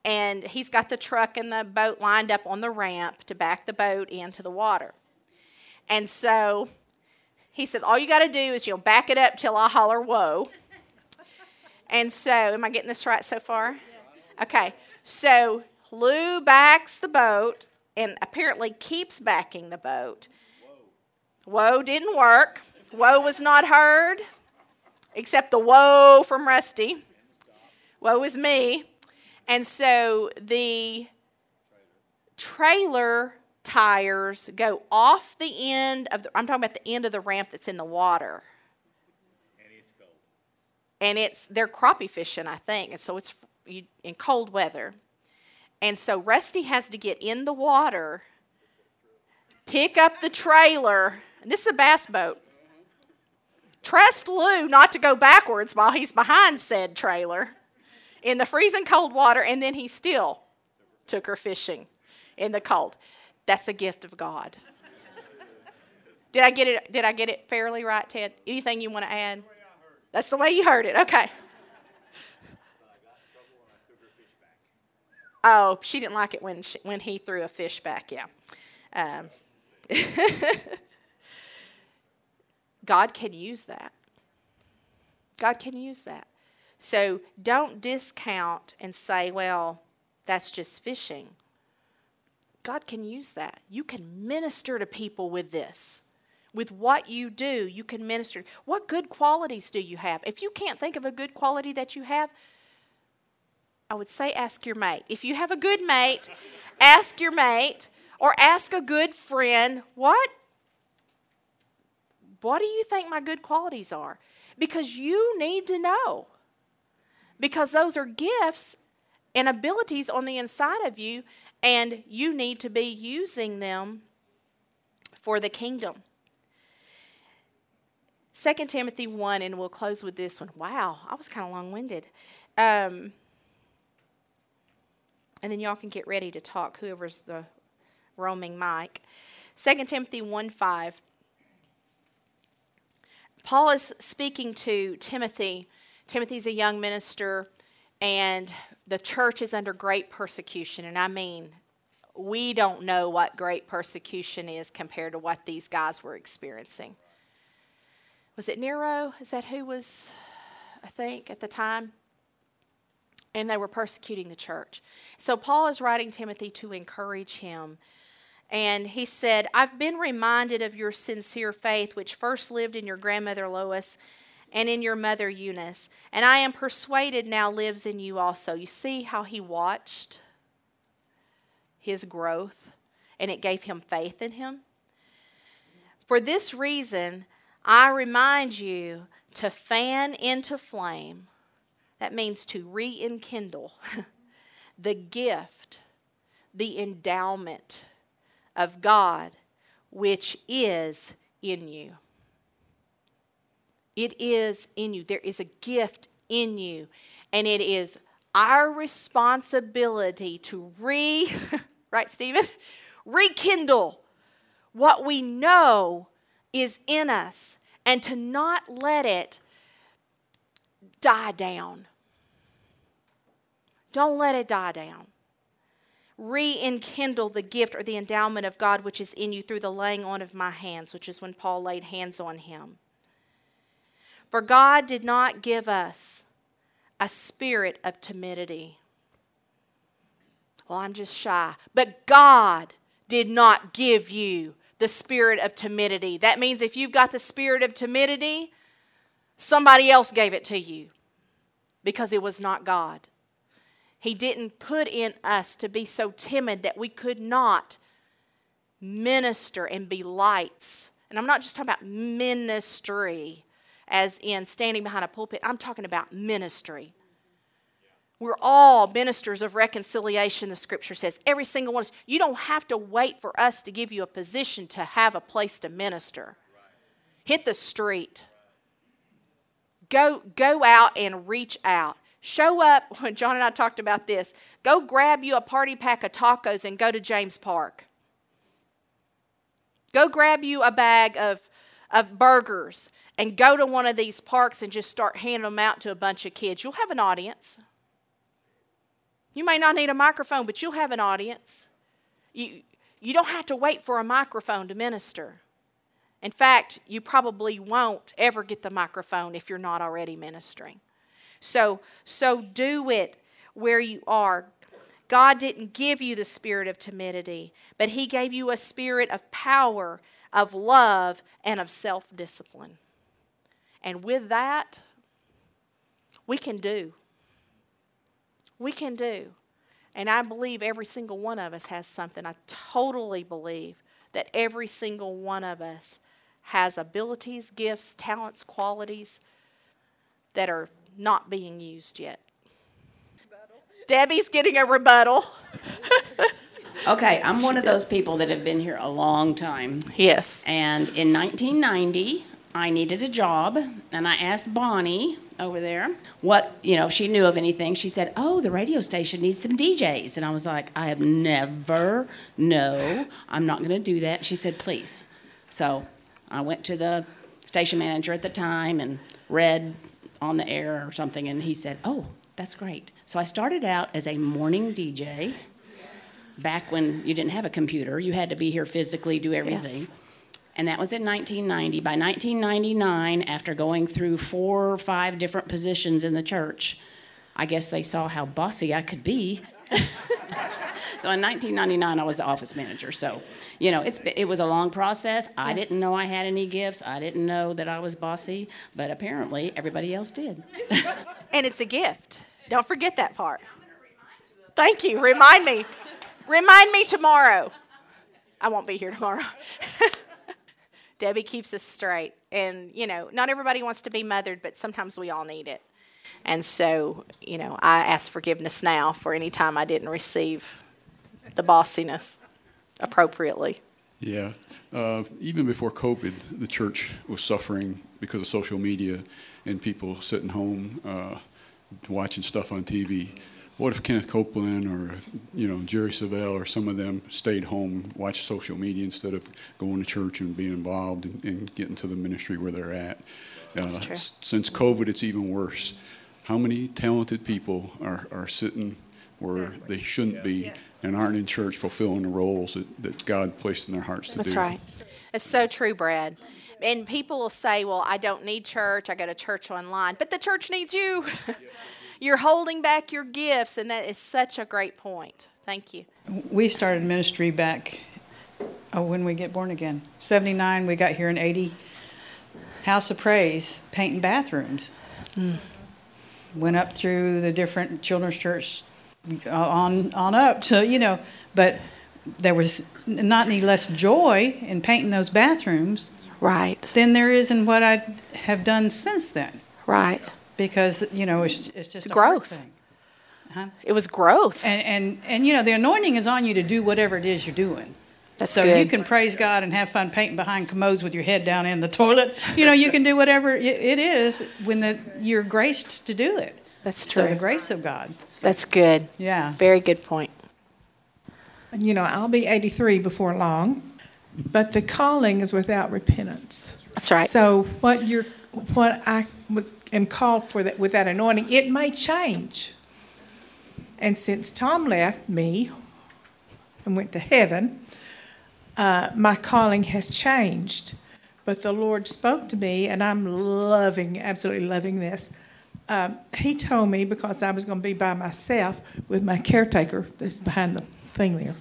And he's got the truck and the boat lined up on the ramp to back the boat into the water. And so he said, All you got to do is you'll back it up till I holler, whoa. And so, am I getting this right so far? Okay, so Lou backs the boat and apparently keeps backing the boat Whoa, whoa didn't work. Woe was not heard, except the woe from Rusty. Woe is me. And so the trailer tires go off the end of the, I'm talking about the end of the ramp that's in the water. And it's cold. And it's, they're crappie fishing, I think. And so it's in cold weather. And so Rusty has to get in the water, pick up the trailer, and this is a bass boat. Trust Lou not to go backwards while he's behind said trailer in the freezing cold water, and then he still took her fishing in the cold. That's a gift of God. Did I get it? Did I get it fairly right, Ted? Anything you want to add? That's the way you heard it. Okay. Oh, she didn't like it when she, when he threw a fish back. Yeah. Um, *laughs* God can use that. God can use that. So don't discount and say, well, that's just fishing. God can use that. You can minister to people with this. With what you do, you can minister. What good qualities do you have? If you can't think of a good quality that you have, I would say ask your mate. If you have a good mate, ask your mate or ask a good friend, what what do you think my good qualities are? Because you need to know. Because those are gifts and abilities on the inside of you, and you need to be using them for the kingdom. 2 Timothy 1, and we'll close with this one. Wow, I was kind of long winded. Um, and then y'all can get ready to talk, whoever's the roaming mic. 2 Timothy 1 5. Paul is speaking to Timothy. Timothy's a young minister, and the church is under great persecution. And I mean, we don't know what great persecution is compared to what these guys were experiencing. Was it Nero? Is that who was, I think, at the time? And they were persecuting the church. So Paul is writing Timothy to encourage him. And he said, I've been reminded of your sincere faith, which first lived in your grandmother Lois and in your mother Eunice. And I am persuaded now lives in you also. You see how he watched his growth and it gave him faith in him? For this reason, I remind you to fan into flame, that means to re enkindle, *laughs* the gift, the endowment of God which is in you. It is in you. There is a gift in you, and it is our responsibility to re, *laughs* right, Stephen? Rekindle what we know is in us and to not let it die down. Don't let it die down. Re enkindle the gift or the endowment of God which is in you through the laying on of my hands, which is when Paul laid hands on him. For God did not give us a spirit of timidity. Well, I'm just shy. But God did not give you the spirit of timidity. That means if you've got the spirit of timidity, somebody else gave it to you because it was not God. He didn't put in us to be so timid that we could not minister and be lights. And I'm not just talking about ministry as in standing behind a pulpit, I'm talking about ministry. We're all ministers of reconciliation, the scripture says. Every single one of us. You don't have to wait for us to give you a position to have a place to minister. Hit the street. Go, go out and reach out. Show up. When *laughs* John and I talked about this, go grab you a party pack of tacos and go to James Park. Go grab you a bag of, of burgers and go to one of these parks and just start handing them out to a bunch of kids. You'll have an audience. You may not need a microphone, but you'll have an audience. You, you don't have to wait for a microphone to minister. In fact, you probably won't ever get the microphone if you're not already ministering. So, so do it where you are. God didn't give you the spirit of timidity, but He gave you a spirit of power, of love, and of self discipline. And with that, we can do we can do. And I believe every single one of us has something. I totally believe that every single one of us has abilities, gifts, talents, qualities that are not being used yet. Debbie's getting a rebuttal. *laughs* okay, I'm one of those people that have been here a long time. Yes. And in 1990, I needed a job, and I asked Bonnie over there what, you know, if she knew of anything. She said, Oh, the radio station needs some DJs. And I was like, I have never, no, I'm not going to do that. She said, Please. So I went to the station manager at the time and read on the air or something, and he said, Oh, that's great. So I started out as a morning DJ back when you didn't have a computer. You had to be here physically, do everything. Yes and that was in 1990. By 1999, after going through four or five different positions in the church, I guess they saw how bossy I could be. *laughs* so in 1999, I was the office manager. So, you know, it's it was a long process. I yes. didn't know I had any gifts. I didn't know that I was bossy, but apparently everybody else did. *laughs* and it's a gift. Don't forget that part. Thank you. Remind me. Remind me tomorrow. I won't be here tomorrow. *laughs* Debbie keeps us straight. And, you know, not everybody wants to be mothered, but sometimes we all need it. And so, you know, I ask forgiveness now for any time I didn't receive the bossiness appropriately. Yeah. Uh, even before COVID, the church was suffering because of social media and people sitting home uh, watching stuff on TV. what if Kenneth Copeland or, you know, Jerry Savelle or some of them stayed home, watched social media instead of going to church and being involved and, and getting to the ministry where they're at? That's Uh, true. s- Since COVID, it's even worse. How many talented people are, are sitting where they shouldn't be and aren't in church fulfilling the roles that, that God placed in their hearts to do? That's right. It's so true, Brad. And people will say, well, I don't need church. I go to church online. But the church needs you. *laughs* You're holding back your gifts. And that is such a great point. Thank you. We started ministry back oh, when we get born again. 79, we got here in 80. House of Praise, painting bathrooms. Hmm. Went up through the different children's church Uh, on, on up. So, you know, but there was not any less joy in painting those bathrooms Right. than there is in what I have done since then. Right. Because, you know, it's, it's just It's a growth. thing. Huh? It was growth. And, and, and, you know, the anointing is on you to do whatever it is you're doing. That's So good. you can praise God and have fun painting behind commodes with your head down in the toilet. You know, you can do whatever it- it is when the, you're graced to do it. That's So the grace of God. That's good. Yeah. Very good point. You know, I'll be 83 before long, but the calling is without repentance. That's right. So what you're, what I was am called for that with that anointing, it may change. And since Tom left me and went to heaven, uh, my calling has changed. But the Lord spoke to me, and I'm loving, absolutely loving this. Um, he told me because I was going to be by myself with my caretaker that's behind the thing there.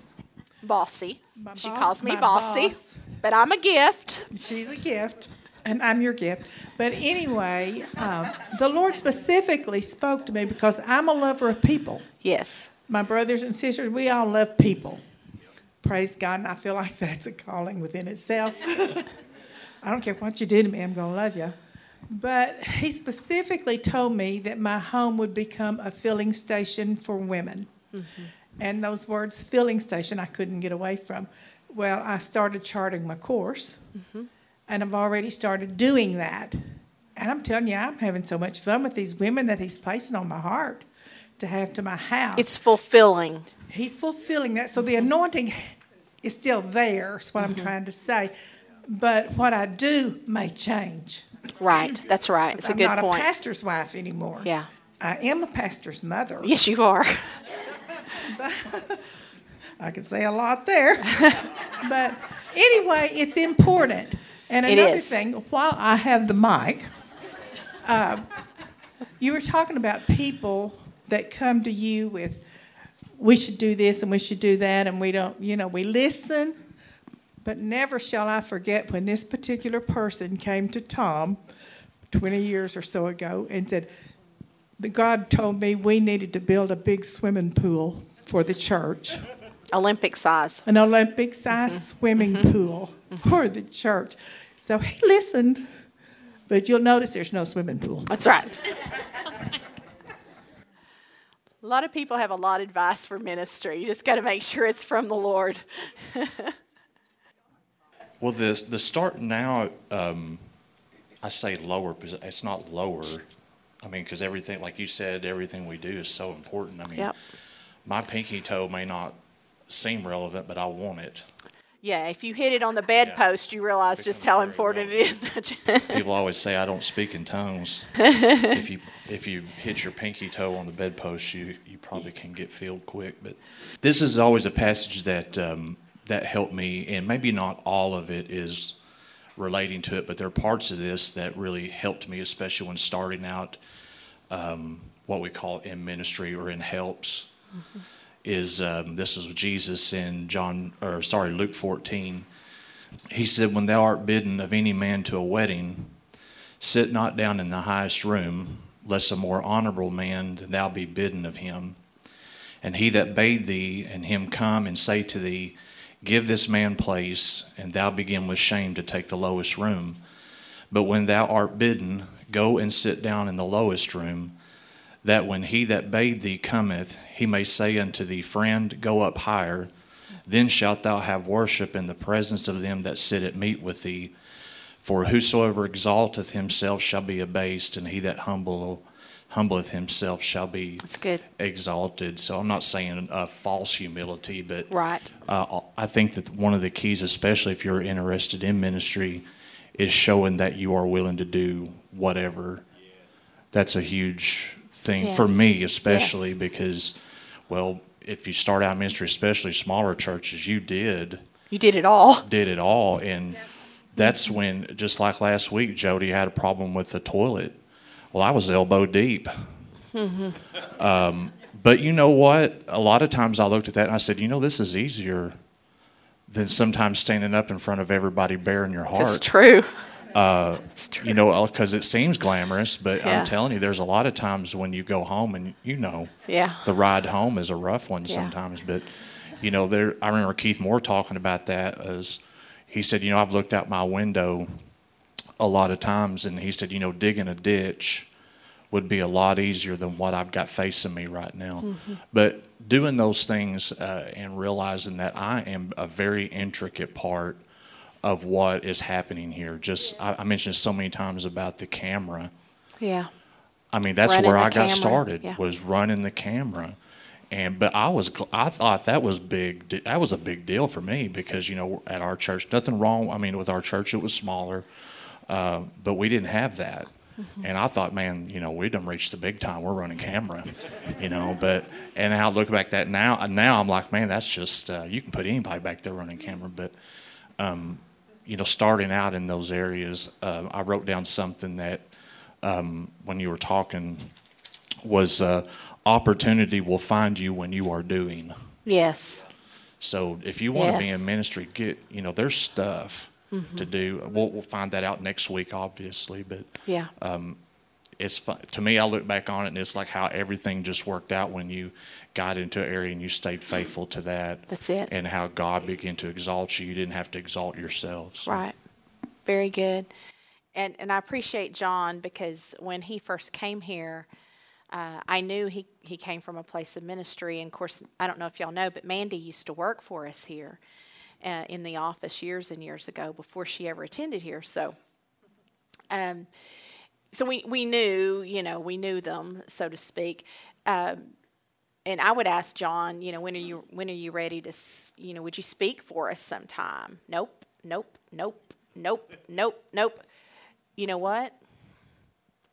Bossy. My she boss- calls me bossy, boss. but I'm a gift. She's a gift, and I'm your gift. But anyway, um, the Lord specifically spoke to me because I'm a lover of people. Yes. My brothers and sisters, we all love people. Praise God, and I feel like *laughs* that's a calling within itself. *laughs* I don't care what you do to me, I'm going to love you. But he specifically told me that my home would become a filling station for women. Mm-hmm. And those words, filling station, I couldn't get away from. Well, I started charting my course, mm-hmm. and I've already started doing that. And I'm telling you, I'm having so much fun with these women that he's placing on my heart to have to my house. It's fulfilling. He's fulfilling that. So the mm-hmm. anointing is still there, is what I'm trying to say. But what I do may change. Right. That's right. It's a I'm good not point. a pastor's wife anymore. Yeah. I am a pastor's mother. Yes, you are. *laughs* I could say a lot there. *laughs* but anyway, it's important. And another thing, while I have the mic, uh, you were talking about people that come to you with, we should do this and we should do that, and we don't, you know, we listen. But never shall I forget when this particular person came to Tom 20 years or so ago and said, God told me we needed to build a big swimming pool for the church Olympic size. an Olympic sized mm-hmm. swimming mm-hmm. pool for the church. So he listened, but you'll notice there's no swimming pool. That's right. a lot of people have a lot of advice for ministry. You just got to make sure it's from the Lord. *laughs* Well, the the start now, um, I say lower, because it's not lower. I mean, because everything, like you said, everything we do is so important. I mean, Yep. my pinky toe may not seem relevant, but I want it. Yeah, if you hit it on the bedpost, you realize just how important it is. *laughs* People always say I don't speak in tongues. *laughs* if you if you hit your pinky toe on the bedpost, you you probably can get filled quick. But this is always a passage that um, that helped me, and maybe not all of it is relating to it, but there are parts of this that really helped me, especially when starting out um, what we call in ministry or in helps. Is um, this is Jesus in John or sorry Luke fourteen he said, When thou art bidden of any man to a wedding, sit not down in the highest room, lest a more honorable man than thou be bidden of him. And he that bade thee and him come and say to thee, Give this man place, and thou begin with shame to take the lowest room. But when thou art bidden, go and sit down in the lowest room, that when he that bade thee cometh, he may say unto thee, Friend, go up higher. Then shalt thou have worship in the presence of them that sit at meat with thee. For whosoever exalteth himself shall be abased, and he that humble, humbleth himself shall be That's good. exalted. So I'm not saying a false humility, but Right. uh, I think that one of the keys, especially if you're interested in ministry, is showing that you are willing to do whatever. Yes. That's a huge thing for me, especially Yes. because, well, if you start out ministry, especially smaller churches, you did You did it all. did it all, and that's when, just like last week, Jody had a problem with the toilet. Well, I was elbow deep. Um, but you know what? A lot of times I looked at that and I said, you know, this is easier than sometimes standing up in front of everybody bearing your heart. That's true. Uh, That's true. You know, because it seems glamorous, but Yeah. I'm telling you, there's a lot of times when you go home and you know, Yeah. the ride home is a rough one Yeah. sometimes. But you know, there I remember Keith Moore talking about that as he said, you know, I've looked out my window a lot of times, and he said, you know, digging a ditch would be a lot easier than what I've got facing me right now. Mm-hmm. But doing those things uh, and realizing that I am a very intricate part of what is happening here. Just I, I mentioned so many times about the camera. Yeah. I mean, that's Running where I got started yeah. was running the camera, and but I was I thought that was big. That was a big deal for me because you know at our church, nothing wrong. I mean, with our church, it was smaller, uh, but we didn't have that. Mm-hmm. And I thought, man, you know, we done reached the big time. We're running camera, you know. But and I look back at that now, now I'm like, man, that's just uh, you can put anybody back there running camera. But um, you know, starting out in those areas, uh, I wrote down something that um, when you were talking was uh, opportunity will find you when you are doing. Yes. So if you want to be in ministry, get you know there's stuff Mm-hmm. to do. We'll, we'll find that out next week, obviously, but Yeah. it's fun. to me. I look back on it and it's like how everything just worked out when you got into an area and you stayed faithful to that. That's it. And how God began to exalt you. You didn't have to exalt yourselves. Right. Very good. And and I appreciate John because when he first came here, uh, I knew he, he came from a place of ministry. And of course, I don't know if y'all know, but Mandy used to work for us here uh, in the office years and years ago before she ever attended here. So, um, so we, we knew, you know, we knew them, so to speak. Um, and I would ask John, you know, when are you when are you ready to, you know, would you speak for us sometime? Nope, nope, nope, nope, nope, nope. You know what?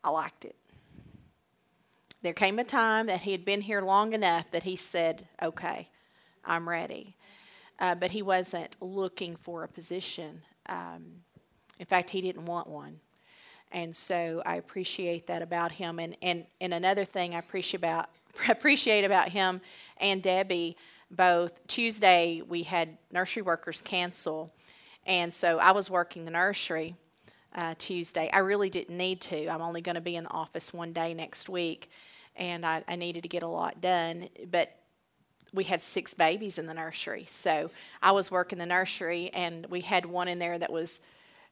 I liked it. There came a time that he had been here long enough that he said, "Okay, I'm ready," uh, but he wasn't looking for a position. Um, in fact, he didn't want one. And so I appreciate that about him. And, and, and another thing I appreciate about, *laughs* appreciate about him and Debbie, both Tuesday we had nursery workers cancel. And so I was working the nursery uh, Tuesday. I really didn't need to. I'm only going to be in the office one day next week. And I, I needed to get a lot done. But we had six babies in the nursery. So I was working the nursery, and we had one in there that was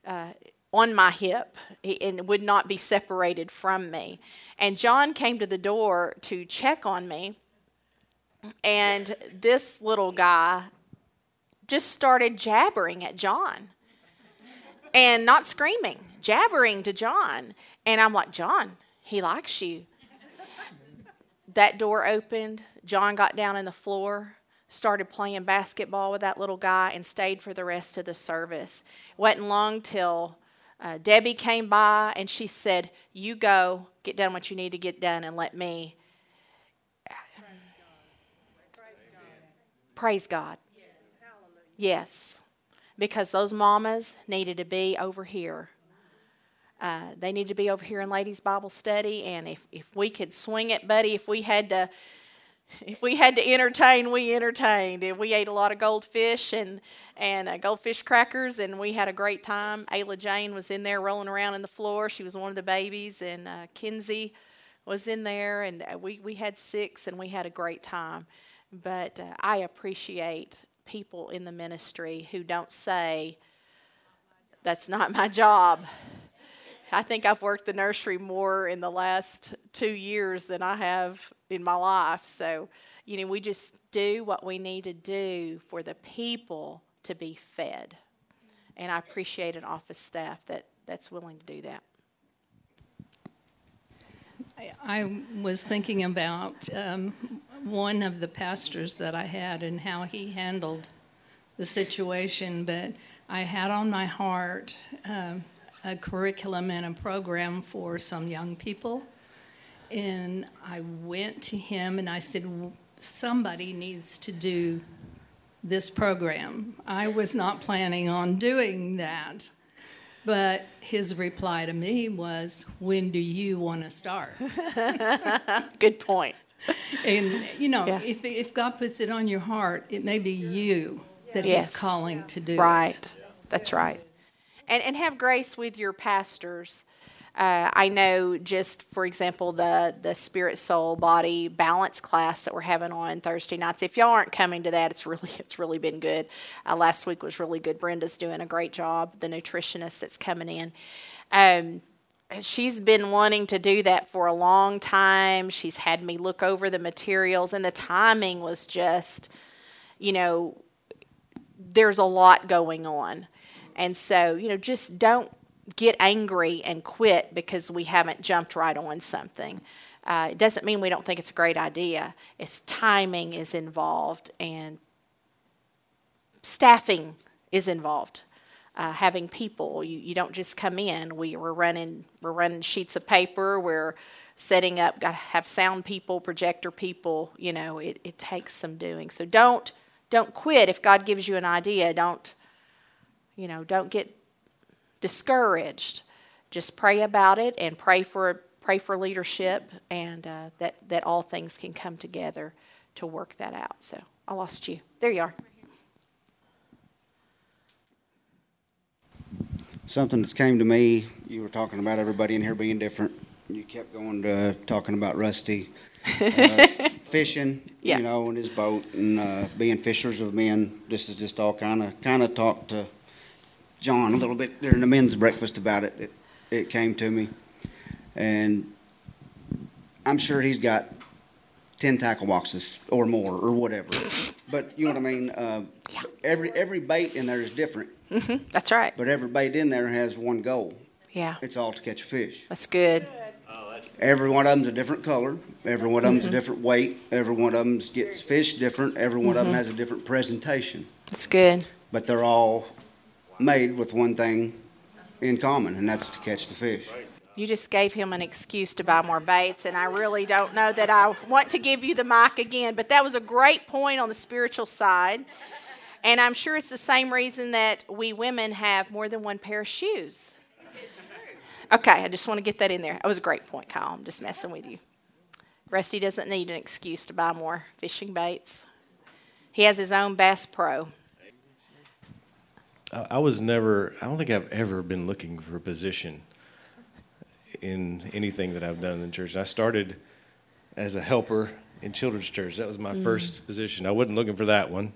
uh, on my hip and would not be separated from me. And John came to the door to check on me, and this little guy just started jabbering at John and not screaming, jabbering to John. And I'm like, John, he likes you. That door opened. John got down on the floor, started playing basketball with that little guy, and stayed for the rest of the service. It wasn't long till uh, Debbie came by and she said, You go, get done what you need to get done, and let me. Praise God. Yes. Because those mamas needed to be over here. Uh, they need to be over here in ladies bible study and if, if we could swing it buddy if we had to *laughs* if we had to entertain we entertained. And we ate a lot of goldfish and and uh, goldfish crackers and we had a great time. Ayla jane was in there rolling around in the floor. She was one of the babies and uh, kinsey was in there and uh, we, we had six and we had a great time. But uh, i appreciate people in the ministry who don't say that's not my job I think I've worked the nursery more in the last two years than I have in my life. So, you know, we just do what we need to do for the people to be fed. And I appreciate an office staff that, that's willing to do that. I- I was thinking about um, one of the pastors that I had and how he handled the situation, but I had on my heart um, a curriculum and a program for some young people. And I went to him and I said, somebody needs to do this program. I was not planning on doing that. But his reply to me was, When do you want to start? *laughs* *laughs* Good point. And, you know, Yeah. if, if God puts it on your heart, it may be you that Yes. He's calling to do it. Right. That's right. And and have grace with your pastors. Uh, I know, just for example, the the spirit, soul, body balance class that we're having on Thursday nights. If y'all aren't coming to that, it's really *laughs* it's really been good. Uh, last week was really good. Brenda's doing a great job. The nutritionist that's coming in. Um, she's been wanting to do that for a long time. She's had me look over the materials, and the timing was just, you know, there's a lot going on. And so, you know, just don't get angry and quit because we haven't jumped right on something. Uh, it doesn't mean we don't think it's a great idea. It's timing is involved and staffing is involved. Uh, having people, you, you don't just come in. We, we're running we're running sheets of paper. We're setting up. Got to have sound people, projector people. You know, it, it takes some doing. So don't don't quit if God gives you an idea. Don't you know? Don't get discouraged. Just pray about it and pray for pray for leadership and uh, that that all things can come together to work that out. So I lost you. There you are. Something that's came to me, you were talking about everybody in here being different. You kept going to talking about Rusty uh, *laughs* fishing, Yeah. you know, in his boat and uh, being fishers of men. This is just all kind of kind of talked to John a little bit during the men's breakfast about it. It, it came to me, and I'm sure he's got ten tackle boxes or more or whatever. But you know what I mean. Uh, Yeah. Every every bait in there is different. Mm-hmm. That's right. But every bait in there has one goal. Yeah, It's all to catch a fish. that's good. Every one of them's a different color. Every one of Mm-hmm. them's a different weight. Every one of them gets fish different. Every one of Mm-hmm. them has a different presentation. That's good. But they're all made with one thing in common, and that's to catch the fish. You just gave him an excuse to buy more baits, and I really don't know that I want to give you the mic again. But that was a great point on the spiritual side. And I'm sure it's the same reason that we women have more than one pair of shoes. Okay, I just want to get that in there. That was a great point, Kyle. I'm just messing with you. Rusty doesn't need an excuse to buy more fishing baits. He has his own Bass Pro. I was never, I don't think I've ever been looking for a position in anything that I've done in church. I started as a helper in children's church. That was my first position. I wasn't looking for that one.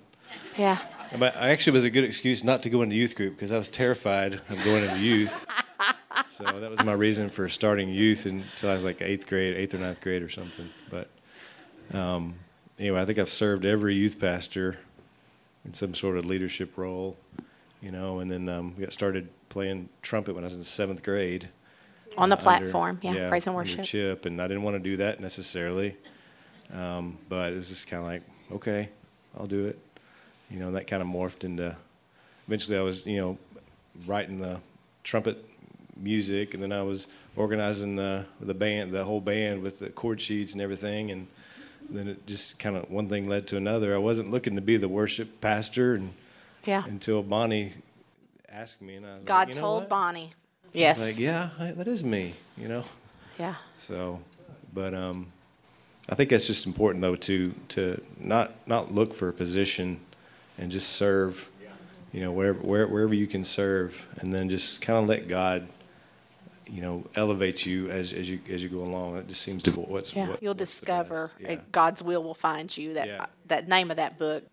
Yeah. But I actually was a good excuse not to go into youth group because I was terrified of going into youth. *laughs* so that was my reason for starting youth until I was like eighth grade, eighth or ninth grade or something. But um, anyway, I think I've served every youth pastor in some sort of leadership role, you know, and then um, we got started playing trumpet when I was in seventh grade. On the under- platform. Yeah. Praise and under worship. Chip, and I didn't want to do that necessarily, um, but it was just kind of like, okay, I'll do it. You know, and that kind of morphed into. Eventually, I was, you know, writing the trumpet music, and then I was organizing the the band, the whole band with the chord sheets and everything, and then it just kind of one thing led to another. I wasn't looking to be the worship pastor, and Yeah. until Bonnie asked me, and I was God like, told? Bonnie. Yes. like, yeah, that is me, you know. yeah. So, but um, I think that's just important though to to not not look for a position and just serve, you know, wherever where, wherever you can serve, and then just kind of let God, you know, elevate you as as you as you go along. It just seems to what's Yeah, what, you'll what's discover uh, Yeah. God's will will find you. That Yeah. that name of that book,